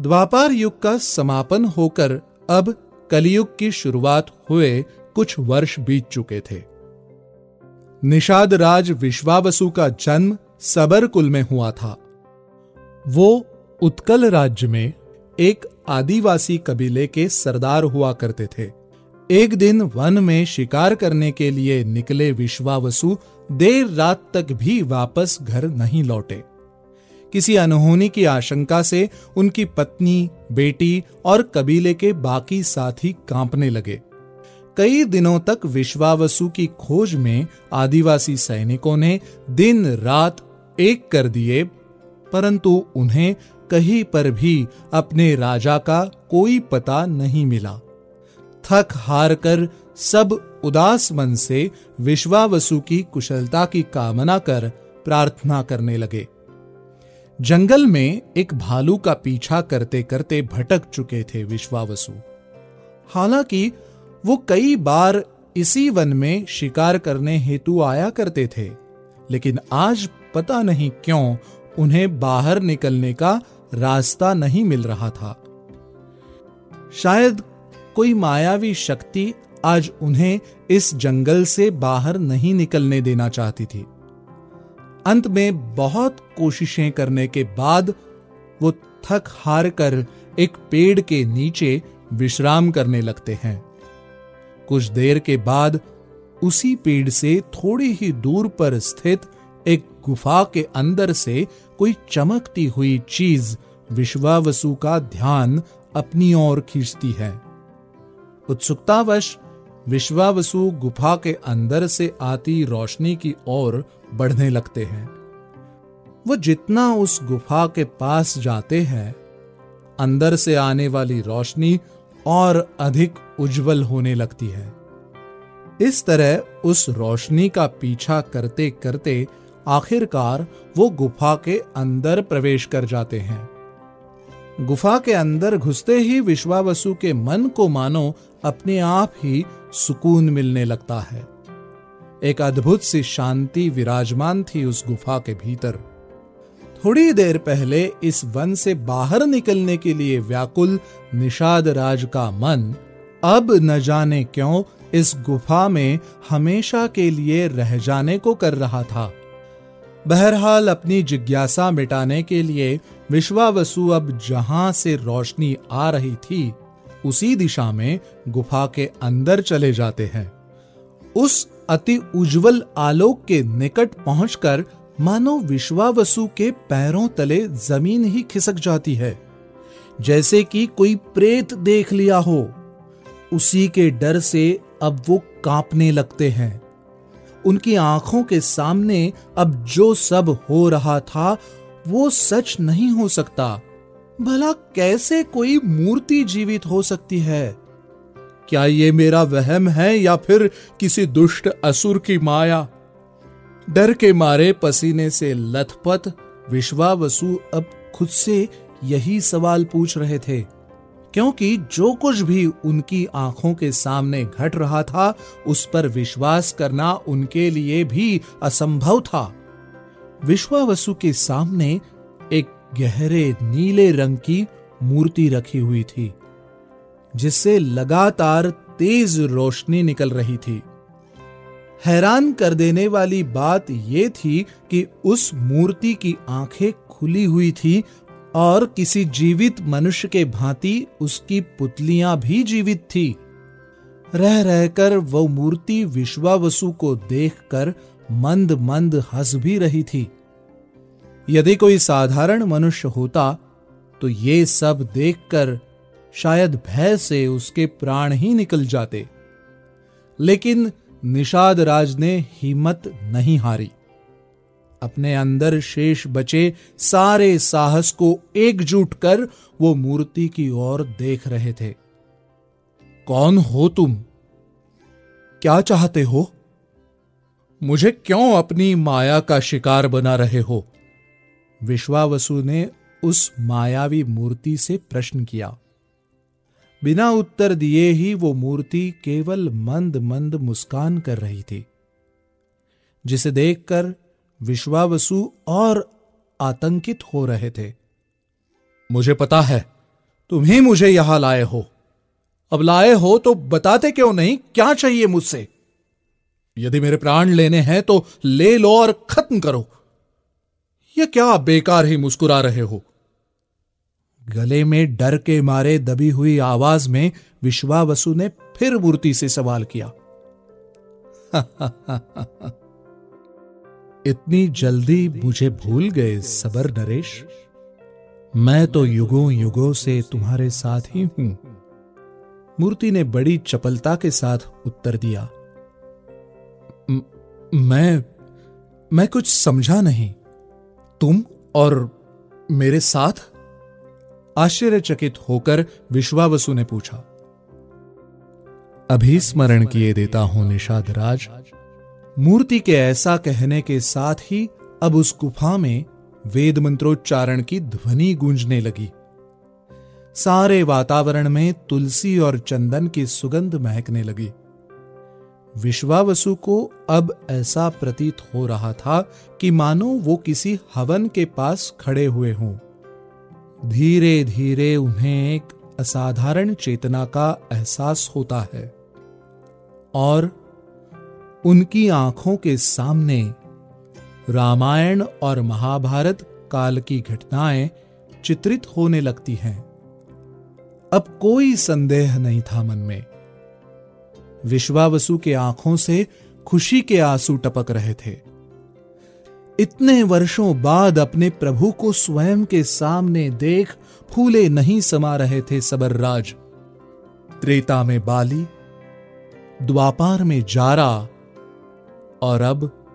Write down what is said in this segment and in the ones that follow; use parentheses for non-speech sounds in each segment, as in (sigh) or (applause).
द्वापार युग का समापन होकर अब कलयुग की शुरुआत हुए कुछ वर्ष बीत चुके थे। निषाद राज विश्वावसु का जन्म सबर कुल में हुआ था। वो उत्कल राज्य में एक आदिवासी कबीले के सरदार हुआ करते थे। एक दिन वन में शिकार करने के लिए निकले विश्वावसु देर रात तक भी वापस घर नहीं लौटे। किसी अनहोनी की आशंका से उनकी पत्नी, बेटी और कबीले के बाकी साथी कांपने लगे। कई दिनों तक विश्वावसु की खोज में आदिवासी सैनिकों ने दिन रात एक कर दिए, परंतु उन्हें कहीं पर भी अपने राजा का कोई पता नहीं मिला। थक हार कर सब उदास मन से विश्वावसु की कुशलता की कामना कर प्रार्थना करने लगे। जंगल में एक भालू का पीछा करते करते भटक चुके थे विश्वावसु। हालाँकि वो कई बार इसी वन में शिकार करने हेतु आया करते थे, लेकिन आज पता नहीं क्यों उन्हें बाहर निकलने का रास्ता नहीं मिल रहा था। शायद कोई मायावी शक्ति आज उन्हें इस जंगल से बाहर नहीं निकलने देना चाहती थी। अंत में बहुत कोशिशें करने के बाद वो थक हार कर एक पेड़ के नीचे विश्राम करने लगते हैं। कुछ देर के बाद उसी पेड़ से थोड़ी ही दूर पर स्थित एक गुफा के अंदर से कोई चमकती हुई चीज़ विश्वावसु का ध्यान अपनी ओर खींचती है। उत्सुकतावश विश्वावसु गुफा के अंदर से आती रोशनी की ओर बढ़ने लगते हैं। वो जितना उस गुफा के पास जाते हैं, अंदर से आने वाली रोशनी और अधिक उज्जवल होने लगती है। इस तरह उस रोशनी का पीछा करते करते आखिरकार वो गुफा के अंदर प्रवेश कर जाते हैं। गुफा के अंदर घुसते ही विश्वावसु के मन को मानो अपने आप ही सुकून मिलने लगता है। एक अद्भुत सी शांति विराजमान थी उस गुफा के भीतर। थोड़ी देर पहले इस वन से बाहर निकलने के लिए व्याकुल निषाद राज का मन अब न जाने क्यों इस गुफा में हमेशा के लिए रह जाने को कर रहा था। बहरहाल अपनी जिज्ञासा मिटाने के लिए विश्वावसु अब जहाँ से रोशनी आ रही थी उसी दिशा में गुफा के अंदर चले जाते हैं। उस अति उज्जवल आलोक के निकट पहुंचकर मानो विश्वावसु के पैरों तले ज़मीन ही खिसक जाती है। जैसे कि कोई प्रेत देख लिया हो, उसी के डर से अब वो कांपने लगते हैं। उनकी आँखों के सामने अब जो सब हो रहा था, वो सच नहीं हो सकता। भला कैसे कोई मूर्ति जीवित हो सकती है? क्या ये मेरा वहम है या फिर किसी दुष्ट असुर की माया? डर के मारे पसीने से लथपथ, विश्वावसु अब खुद से यही सवाल पूछ रहे थे। क्योंकि जो कुछ भी उनकी आँखों के सामने घट रहा था, उस पर विश्वास करना उनके लिए भी असंभव था। विश्वावसु के सामने एक गहरे नीले रंग की मूर्ति रखी हुई थी, जिससे लगातार तेज रोशनी निकल रही थी। हैरान कर देने वाली बात यह थी कि उस मूर्ति की आँखें खुली हुई थी और किसी जीवित मनुष्य के भांति उसकी पुतलियाँ भी जीवित थी। रह रहकर वो मूर्ति विश्वावसु को देखकर मंद मंद हंस भी रही थी। यदि कोई साधारण मनुष्य होता तो ये सब देखकर शायद भय से उसके प्राण ही निकल जाते। लेकिन निषाद राज ने हिम्मत नहीं हारी। अपने अंदर शेष बचे सारे साहस को एकजुट कर वो मूर्ति की ओर देख रहे थे। कौन हो तुम? क्या चाहते हो? मुझे क्यों अपनी माया का शिकार बना रहे हो? विश्वावसु ने उस मायावी मूर्ति से प्रश्न किया। बिना उत्तर दिए ही वो मूर्ति केवल मंद मंद मुस्कान कर रही थी, जिसे देखकर विश्वावसु और आतंकित हो रहे थे। मुझे पता है, तुम ही मुझे यहाँ लाए हो। अब लाए हो तो बताते क्यों नहीं? क्या चाहिए मुझसे? यदि मेरे प्राण लेने हैं तो ले लो और खत्म करो। यह क्या बेकार ही मुस्कुरा रहे हो? गले में डर के मारे दबी हुई आवाज़ में विश्वावसु ने फिर मूर्ति से सवाल किया। (laughs) इतनी जल्दी मुझे भूल गए सबर नरेश। मैं तो युगों युगों से तुम्हारे साथ ही हूँ। मूर्ति ने बड़ी चपलता के साथ उत्तर दिया। मैं मैं कुछ समझा नहीं। तुम और मेरे साथ आश्चर्यचकित होकर विश्वावसु ने पूछा, अभी स्मरण किए देता हूँ निषाद राज मूर्ति के ऐसा कहने के साथ ही अब उस गुफा में वेद मंत्रोच्चारण की ध्वनि गूंजने लगी। सारे वातावरण में तुलसी और चंदन की सुगंध महकने लगी। विश्वावसु को अब ऐसा प्रतीत हो रहा था कि मानो वो किसी हवन के पास खड़े हुए हों। धीरे धीरे उन्हें एक असाधारण चेतना का एहसास होता है और उनकी आँखों के सामने रामायण और महाभारत काल की घटनाएँ चित्रित होने लगती हैं। अब कोई संदेह नहीं था मन में। विश्वावसु के आँखों से खुशी के आँसू टपक रहे थे। इतने वर्षों बाद अपने प्रभु को स्वयं के सामने देख फूले नहीं समा रहे थे सबरराज। त्रेता में बाली, द्वापार में जारा, और अब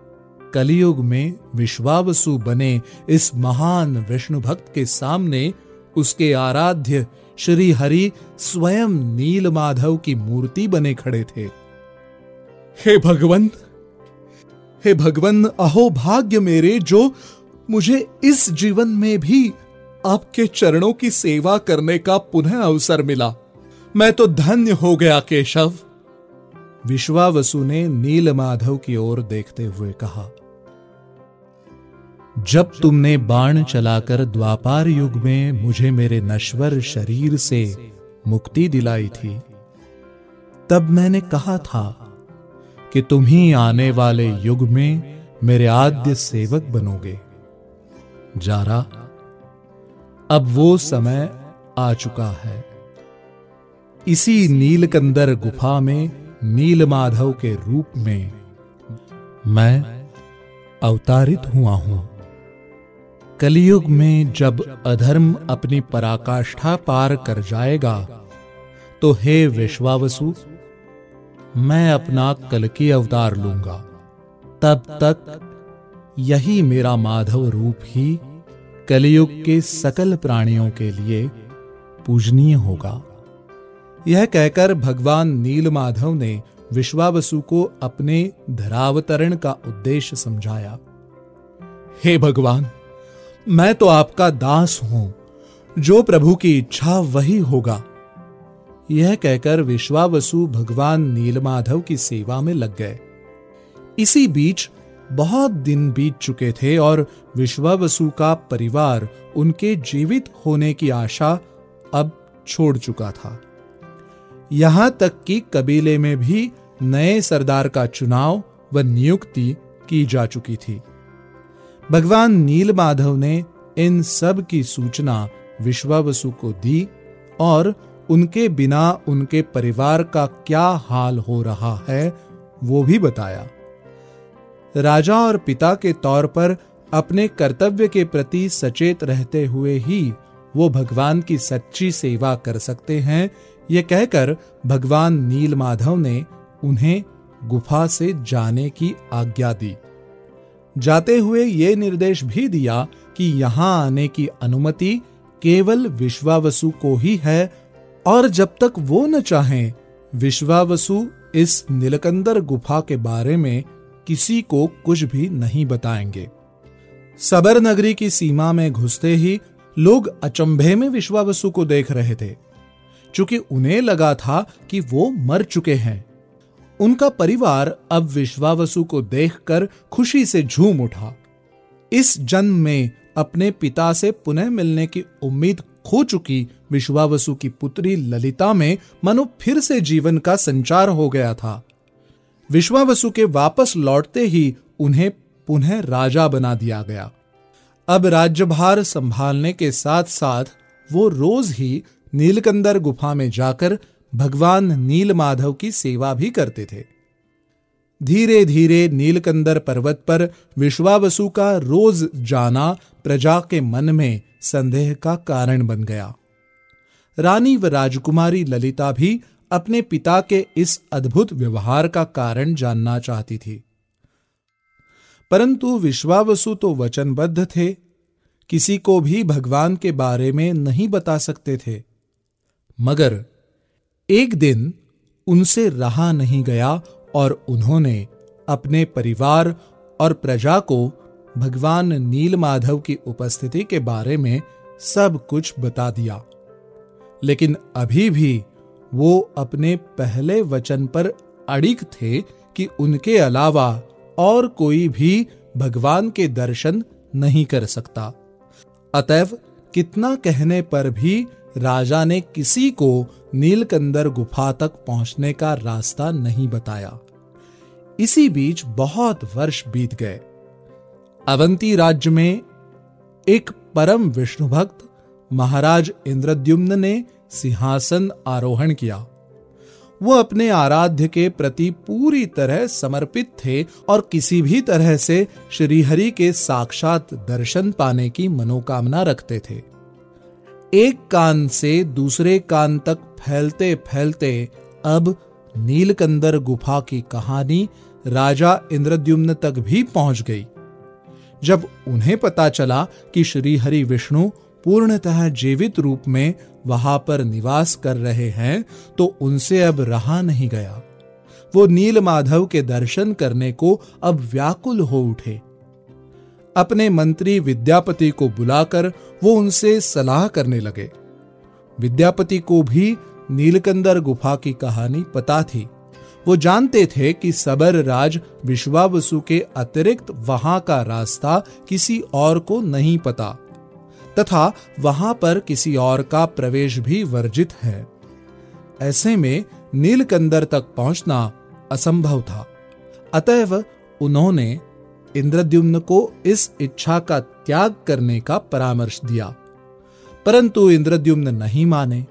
कलयुग में विश्वावसु बने इस महान विष्णु भक्त के सामने उसके आराध्य श्री हरि स्वयं नील माधव की मूर्ति बने खड़े थे। हे भगवन हे भगवन, अहो भाग्य मेरे जो मुझे इस जीवन में भी आपके चरणों की सेवा करने का पुनः अवसर मिला। मैं तो धन्य हो गया, केशव। विश्वावसु ने नील माधव की ओर देखते हुए कहा जब तुमने बाण चलाकर द्वापार युग में मुझे मेरे नश्वर शरीर से मुक्ति दिलाई थी, तब मैंने कहा था कि तुम ही आने वाले युग में मेरे आद्य सेवक बनोगे। जारा, अब वो समय आ चुका है। इसी नीलकंदर गुफा में नीलमाधव के रूप में मैं अवतारित हुआ हूँ। कलयुग में जब अधर्म अपनी पराकाष्ठा पार कर जाएगा तो हे विश्वावसु, मैं अपना कल की अवतार लूँगा। तब तक यही मेरा माधव रूप ही कलयुग के सकल प्राणियों के लिए पूजनीय होगा। यह कहकर भगवान नील माधव ने विश्वावसु को अपने धरावतरण का उद्देश्य समझाया। हे भगवान! मैं तो आपका दास हूँ। जो प्रभु की इच्छा वही होगा। यह कहकर विश्वावसु भगवान नीलमाधव की सेवा में लग गए। इसी बीच बहुत दिन बीत चुके थे और विश्वावसु का परिवार उनके जीवित होने की आशा अब छोड़ चुका था। यहाँ तक कि कबीले में भी नए सरदार का चुनाव व नियुक्ति की जा चुकी थी। भगवान नील माधव ने इन सब की सूचना विश्वावसु को दी और उनके बिना उनके परिवार का क्या हाल हो रहा है वो भी बताया। राजा और पिता के तौर पर अपने कर्तव्य के प्रति सचेत रहते हुए ही वो भगवान की सच्ची सेवा कर सकते हैं, ये कहकर भगवान नील माधव ने उन्हें गुफा से जाने की आज्ञा दी। जाते हुए ये निर्देश भी दिया कि यहाँ आने की अनुमति केवल विश्वावसु को ही है, और जब तक वो न चाहें, विश्वावसु इस नीलकंदर गुफा के बारे में किसी को कुछ भी नहीं बताएँगे। सबर नगरी की सीमा में घुसते ही लोग अचंभे में विश्वावसु को देख रहे थे, चूँकि उन्हें लगा था कि वो मर चुके हैं। उनका परिवार अब विश्वावसु को देखकर खुशी से झूम उठा। इस जन्म में अपने पिता से पुनः मिलने की उम्मीद खो चुकी विश्वावसु की पुत्री ललिता में मनो फिर से जीवन का संचार हो गया था। विश्वावसु के वापस लौटते ही उन्हें पुनः राजा बना दिया गया। अब राज्यभार संभालने के साथ साथ वो रोज ही नीलकंदर गुफा में जाकर भगवान नील माधव की सेवा भी करते थे। धीरे धीरे नीलकंदर पर्वत पर विश्वावसु का रोज जाना प्रजा के मन में संदेह का कारण बन गया। रानी व राजकुमारी ललिता भी अपने पिता के इस अद्भुत व्यवहार का कारण जानना चाहती थी। परंतु विश्वावसु तो वचनबद्ध थे, किसी को भी भगवान के बारे में नहीं बता सकते थे। मगर एक दिन उनसे रहा नहीं गया और उन्होंने अपने परिवार और प्रजा को भगवान नीलमाधव की उपस्थिति के बारे में सब कुछ बता दिया। लेकिन अभी भी वो अपने पहले वचन पर अड़िग थे कि उनके अलावा और कोई भी भगवान के दर्शन नहीं कर सकता। अतएव कितना कहने पर भी राजा ने किसी को नीलकंदर गुफा तक पहुँचने का रास्ता नहीं बताया। इसी बीच बहुत वर्ष बीत गए। अवंती राज्य में एक परम विष्णु भक्त महाराज इंद्रद्युम्न ने सिंहासन आरोहण किया। वो अपने आराध्य के प्रति पूरी तरह समर्पित थे और किसी भी तरह से श्रीहरि के साक्षात दर्शन पाने की मनोकामना रखते थे। एक कान से दूसरे कान तक फैलते फैलते अब नीलकंदर गुफा की कहानी राजा इंद्रद्युम्न तक भी पहुँच गई। जब उन्हें पता चला कि श्री हरि विष्णु पूर्णतः जीवित रूप में वहाँ पर निवास कर रहे हैं तो उनसे अब रहा नहीं गया। वो नील माधव के दर्शन करने को अब व्याकुल हो उठे। अपने मंत्री विद्यापति को बुलाकर वो उनसे सलाह करने लगे। विद्यापति को भी नीलकंदर गुफा की कहानी पता थी। वो जानते थे कि सबर राज विश्वावसु के अतिरिक्त वहाँ का रास्ता किसी और को नहीं पता, तथा वहाँ पर किसी और का प्रवेश भी वर्जित है। ऐसे में नीलकंदर तक पहुँचना असंभव था। अतएव उन्होंने इंद्रद्युम्न को इस इच्छा का त्याग करने का परामर्श दिया। परंतु इंद्रद्युम्न नहीं माने।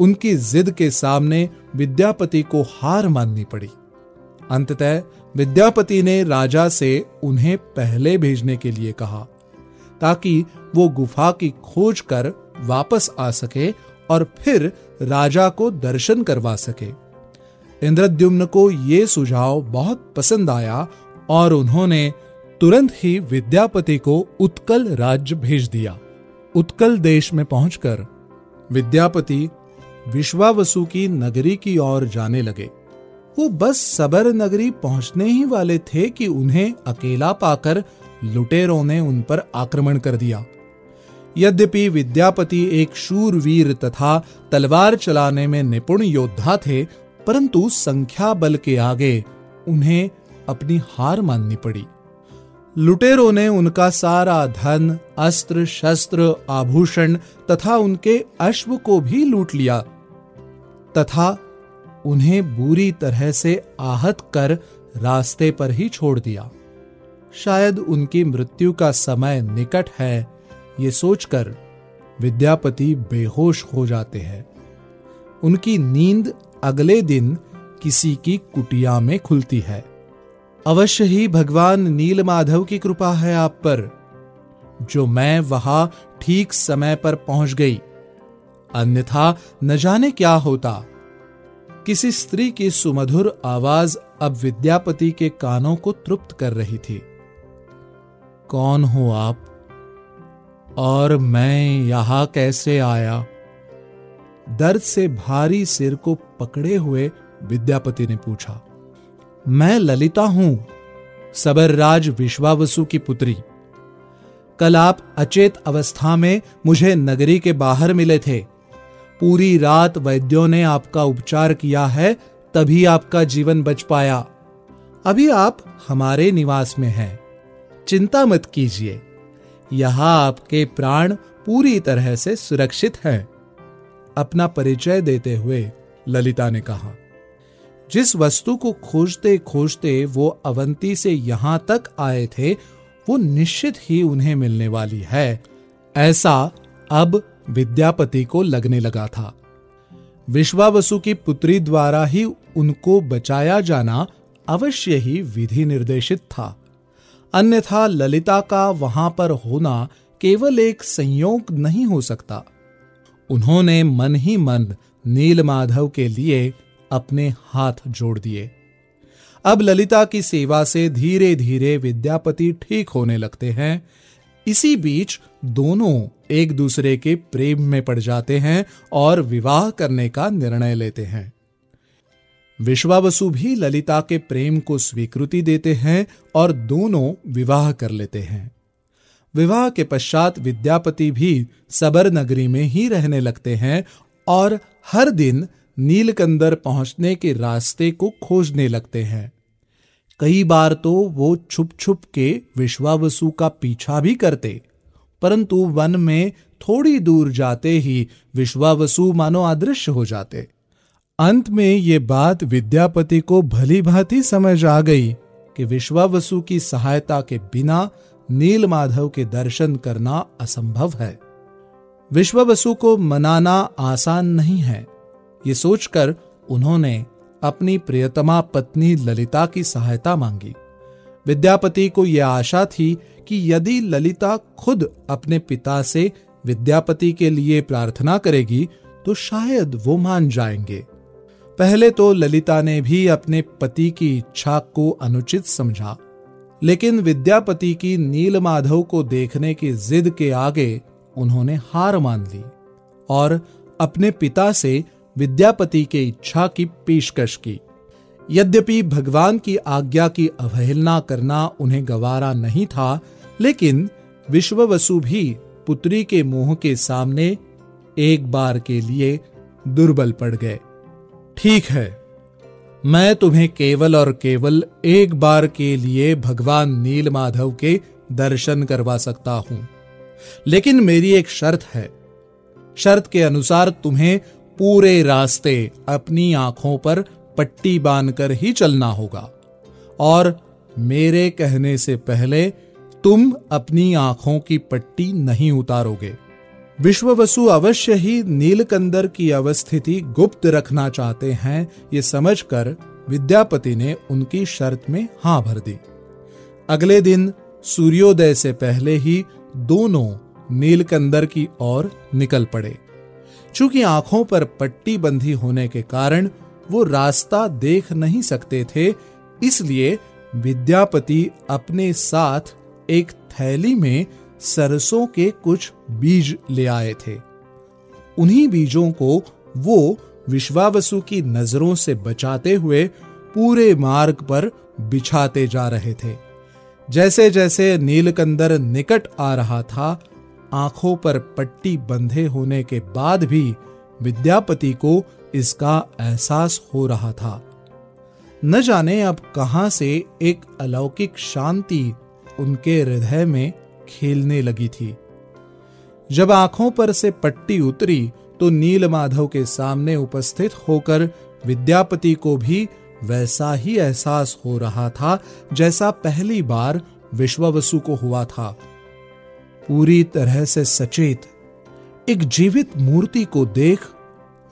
उनकी जिद के सामने विद्यापति को हार माननी पड़ी। अंततः विद्यापति ने राजा से उन्हें पहले भेजने के लिए कहा, ताकि वो गुफा की खोज कर वापस आ सके और फिर राजा को दर्शन करवा सके। इंद्रद्युम्न को यह सुझाव बहुत पसंद आया और उन्होंने तुरंत ही विद्यापति को उत्कल राज्य भेज दिया। उत्कल देश में पहुंचकर विद्यापति विश्वावसु की नगरी की ओर जाने लगे। वो बस सबर नगरी पहुँचने ही वाले थे कि उन्हें अकेला पाकर लुटेरों ने उन पर आक्रमण कर दिया। यद्यपि विद्यापति एक शूरवीर तथा तलवार चलाने में निपुण योद्धा थे, परंतु संख्या बल के आगे उन्हें अपनी हार माननी पड़ी। लुटेरों ने उनका सारा धन, अस्त्र, शस्त्र, आभूषण तथा उनके अश्व को भी लूट लिया, तथा उन्हें बुरी तरह से आहत कर रास्ते पर ही छोड़ दिया। शायद उनकी मृत्यु का समय निकट है, ये सोचकर विद्यापति बेहोश हो जाते हैं। उनकी नींद अगले दिन किसी की कुटिया में खुलती है। अवश्य ही भगवान नील माधव की कृपा है आप पर, जो मैं वहाँ ठीक समय पर पहुँच गई। अन्यथा न जाने क्या होता। किसी स्त्री की सुमधुर आवाज़ अब विद्यापति के कानों को तृप्त कर रही थी। कौन हो आप? और मैं यहाँ कैसे आया? दर्द से भारी सिर को पकड़े हुए विद्यापति ने पूछा। मैं ललिता हूँ, सबरराज विश्वावसु की पुत्री। कल आप अचेत अवस्था में मुझे नगरी के बाहर मिले थे। पूरी रात वैद्यों ने आपका उपचार किया है, तभी आपका जीवन बच पाया। अभी आप हमारे निवास में हैं। चिंता मत कीजिए, यहाँ आपके प्राण पूरी तरह से सुरक्षित है। अपना परिचय देते हुए ललिता ने कहा जिस वस्तु को खोजते खोजते वो अवंती से यहाँ तक आए थे, वो निश्चित ही उन्हें मिलने वाली है। ऐसा अब विद्यापति को लगने लगा था। विश्वावसु की पुत्री द्वारा ही उनको बचाया जाना अवश्य ही विधि निर्देशित था। अन्यथा ललिता का वहाँ पर होना केवल एक संयोग नहीं हो सकता। उन्होंने मन ही मन नील माधव के लिए अपने हाथ जोड़ दिए। अब ललिता की सेवा से धीरे धीरे विद्यापति ठीक होने लगते हैं। इसी बीच दोनों एक दूसरे के प्रेम में पड़ जाते हैं और विवाह करने का निर्णय लेते हैं। विश्वावसु भी ललिता के प्रेम को स्वीकृति देते हैं और दोनों विवाह कर लेते हैं। विवाह के पश्चात विद्यापति भी सबर नगरी में ही रहने लगते हैं और हर दिन नीलकंदर पहुँचने के रास्ते को खोजने लगते हैं। कई बार तो वो छुप छुप के विश्वावसु का पीछा भी करते, परंतु वन में थोड़ी दूर जाते ही विश्वावसु मानो अदृश्य हो जाते। अंत में ये बात विद्यापति को भली भांति समझ आ गई कि विश्वावसु की सहायता के बिना नील माधव के दर्शन करना असंभव है। विश्वावसु को मनाना आसान नहीं है। ये सोचकर उन्होंने अपनी प्रियतमा पत्नी ललिता की सहायता मांगी। विद्यापति को यह आशा थी कि यदि ललिता खुद अपने पिता से विद्यापति के लिए प्रार्थना करेगी तो शायद वो मान जाएँगे। पहले तो ललिता ने भी अपने पति की इच्छा को अनुचित समझा, लेकिन विद्यापति की नीलमाधव को देखने की जिद के आगे उन्होंने हार मान ली और अपने पिता से विद्यापति के इच्छा की पेशकश की। यद्यपि भगवान की आज्ञा की अवहेलना करना उन्हें गवारा नहीं था, लेकिन विश्ववसु भी पुत्री के मोह के सामने एक बार के लिए दुर्बल पड़ गए। ठीक है, मैं तुम्हें केवल और केवल एक बार के लिए भगवान नीलमाधव के दर्शन करवा सकता हूँ। लेकिन मेरी एक शर्त है। शर्त के अनुसार तुम्हें पूरे रास्ते अपनी आँखों पर पट्टी बांधकर ही चलना होगा। और मेरे कहने से पहले तुम अपनी आँखों की पट्टी नहीं उतारोगे। विश्ववसु अवश्य ही नीलकंदर की अवस्थिति गुप्त रखना चाहते हैं, ये समझकर विद्यापति ने उनकी शर्त में हाँ भर दी। अगले दिन सूर्योदय से पहले ही दोनों नीलकंदर की ओर निकल पड़े। चूँकि आँखों पर पट्टी बंधी होने के कारण वो रास्ता देख नहीं सकते थे, इसलिए विद्यापति अपने साथ एक थैली में सरसों के कुछ बीज ले आए थे। उन्हीं बीजों को वो विश्वावसु की नज़रों से बचाते हुए पूरे मार्ग पर बिछाते जा रहे थे। जैसे जैसे नीलकंदर निकट आ रहा था आँखों पर पट्टी बंधे होने के बाद भी विद्यापति को इसका एहसास हो रहा था। न जाने अब कहाँ से एक अलौकिक शांति उनके हृदय में खेलने लगी थी। जब आँखों पर से पट्टी उतरी तो नील माधव के सामने उपस्थित होकर विद्यापति को भी वैसा ही एहसास हो रहा था, जैसा पहली बार विश्ववसु को हुआ था। पूरी तरह से सचेत। एक जीवित मूर्ति को देख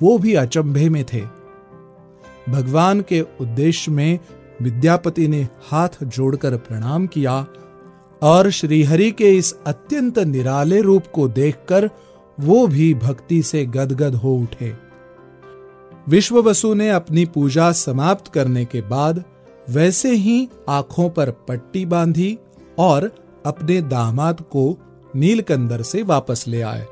वो भी अचंभे में थे। भगवान के उद्देश्य में विद्यापति ने हाथ जोड़कर प्रणाम किया और श्रीहरि के इस अत्यंत निराले रूप को देखकर वो भी भक्ति से गदगद हो उठे। विश्ववसु ने अपनी पूजा समाप्त करने के बाद वैसे ही आँखों पर पट्टी बांधी और अपने दामाद को नीलकंदर से वापस ले आए।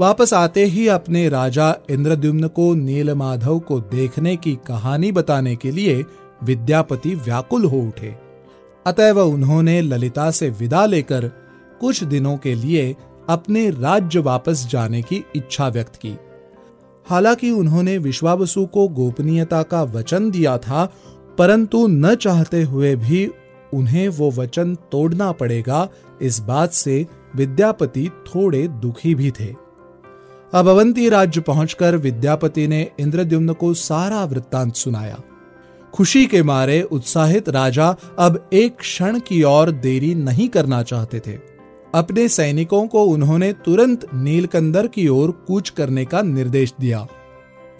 वापस आते ही अपने राजा इंद्रद्युम्न को नीलमाधव को देखने की कहानी बताने के लिए विद्यापति व्याकुल हो उठे। अतएव उन्होंने ललिता से विदा लेकर कुछ दिनों के लिए अपने राज्य वापस जाने की इच्छा व्यक्त की। हालाँकि उन्होंने विश्वावसु को गोपनीयता का वचन दिया था, परंतु न चाहते हुए भी उन्हें वो वचन तोड़ना पड़ेगा, इस बात से विद्यापति थोड़े दुखी भी थे। अब अवंती राज्य पहुंचकर विद्यापति ने इंद्रद्युम्न को सारा वृत्तांत सुनाया। खुशी के मारे उत्साहित राजा अब एक क्षण की ओर देरी नहीं करना चाहते थे। अपने सैनिकों को उन्होंने तुरंत नीलकंदर की ओर कूच करने का निर्देश दिया।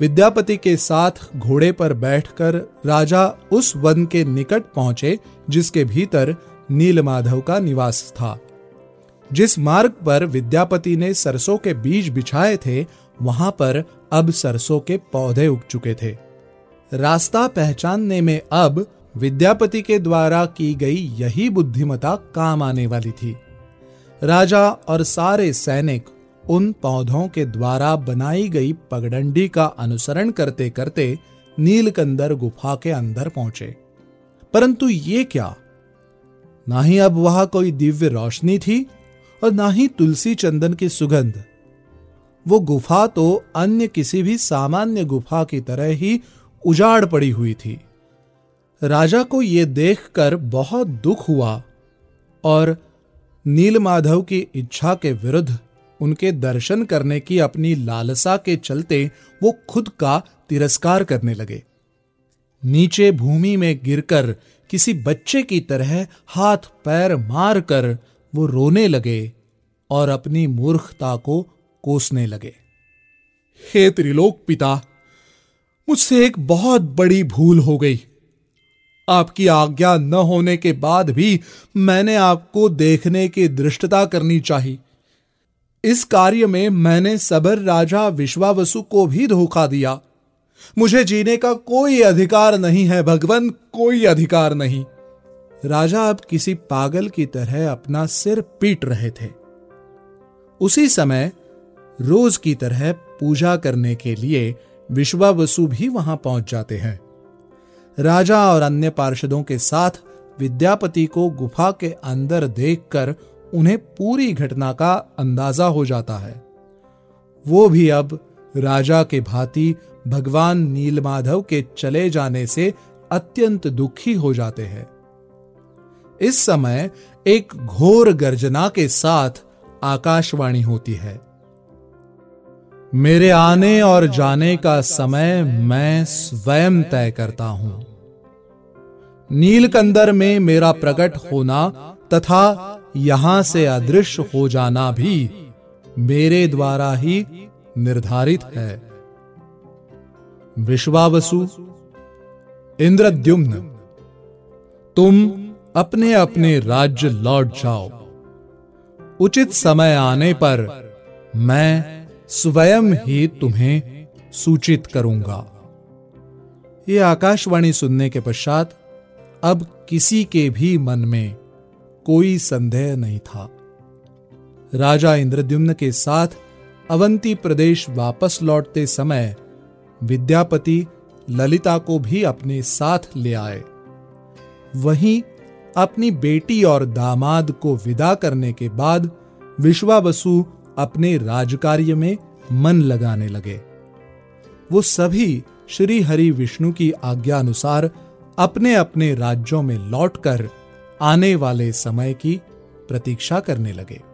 विद्यापति के साथ घोड़े पर बैठकर राजा उस वन के निकट पहुँचे, जिसके भीतर नीलमाधव का निवास था। जिस मार्ग पर विद्यापति ने सरसों के बीज बिछाए थे, वहाँ पर अब सरसों के पौधे उग चुके थे। रास्ता पहचानने में अब विद्यापति के द्वारा की गई यही बुद्धिमता काम आने वाली थी। राजा और सारे सैनिक उन पौधों के द्वारा बनाई गई पगडंडी का अनुसरण करते करते नीलकंदर गुफा के अंदर पहुँचे। परंतु ये क्या? ना ही अब वहाँ कोई दिव्य रोशनी थी और ना ही तुलसी चंदन की सुगंध। वो गुफा तो अन्य किसी भी सामान्य गुफा की तरह ही उजाड़ पड़ी हुई थी। राजा को यह देखकर बहुत दुख हुआ और नीलमाधव की इच्छा के विरुद्ध उनके दर्शन करने की अपनी लालसा के चलते वो खुद का तिरस्कार करने लगे। नीचे भूमि में गिरकर किसी बच्चे की तरह हाथ पैर मार कर वो रोने लगे और अपनी मूर्खता को कोसने लगे। हे त्रिलोक पिता, मुझसे एक बहुत बड़ी भूल हो गई। आपकी आज्ञा न होने के बाद भी मैंने आपको देखने की दृष्टता करनी चाहिए। इस कार्य में मैंने सबर राजा विश्वावसु को भी धोखा दिया। मुझे जीने का कोई अधिकार नहीं है, भगवान, कोई अधिकार नहीं। राजा अब किसी पागल की तरह अपना सिर पीट रहे थे। उसी समय रोज की तरह पूजा करने के लिए विश्वावसु भी वहाँ पहुँच जाते हैं। राजा और अन्य पार्षदों के साथ विद्यापति को गुफा के अंदर देखकर उन्हें पूरी घटना का अंदाज़ा हो जाता है। वो भी अब राजा के भांति भगवान नीलमाधव के चले जाने से अत्यंत दुखी हो जाते हैं। इस समय एक घोर गर्जना के साथ आकाशवाणी होती है। मेरे आने और जाने का समय मैं स्वयं तय करता हूँ। नीलकंदर में मेरा प्रकट होना तथा यहाँ से अदृश्य हो जाना भी मेरे द्वारा ही निर्धारित है। विश्वावसु, इंद्रद्युम्न, तुम अपने अपने राज्य लौट जाओ। उचित समय आने पर मैं स्वयं ही तुम्हें सूचित करूँगा। ये आकाशवाणी सुनने के पश्चात अब किसी के भी मन में कोई संदेह नहीं था। राजा इंद्रद्युम्न के साथ अवंती प्रदेश वापस लौटते समय विद्यापति ललिता को भी अपने साथ ले आए। वहीं अपनी बेटी और दामाद को विदा करने के बाद विश्वावसु अपने राजकार्य में मन लगाने लगे। वो सभी श्री हरि विष्णु की आज्ञा अनुसार अपने अपने राज्यों में लौटकर आने वाले समय की प्रतीक्षा करने लगे।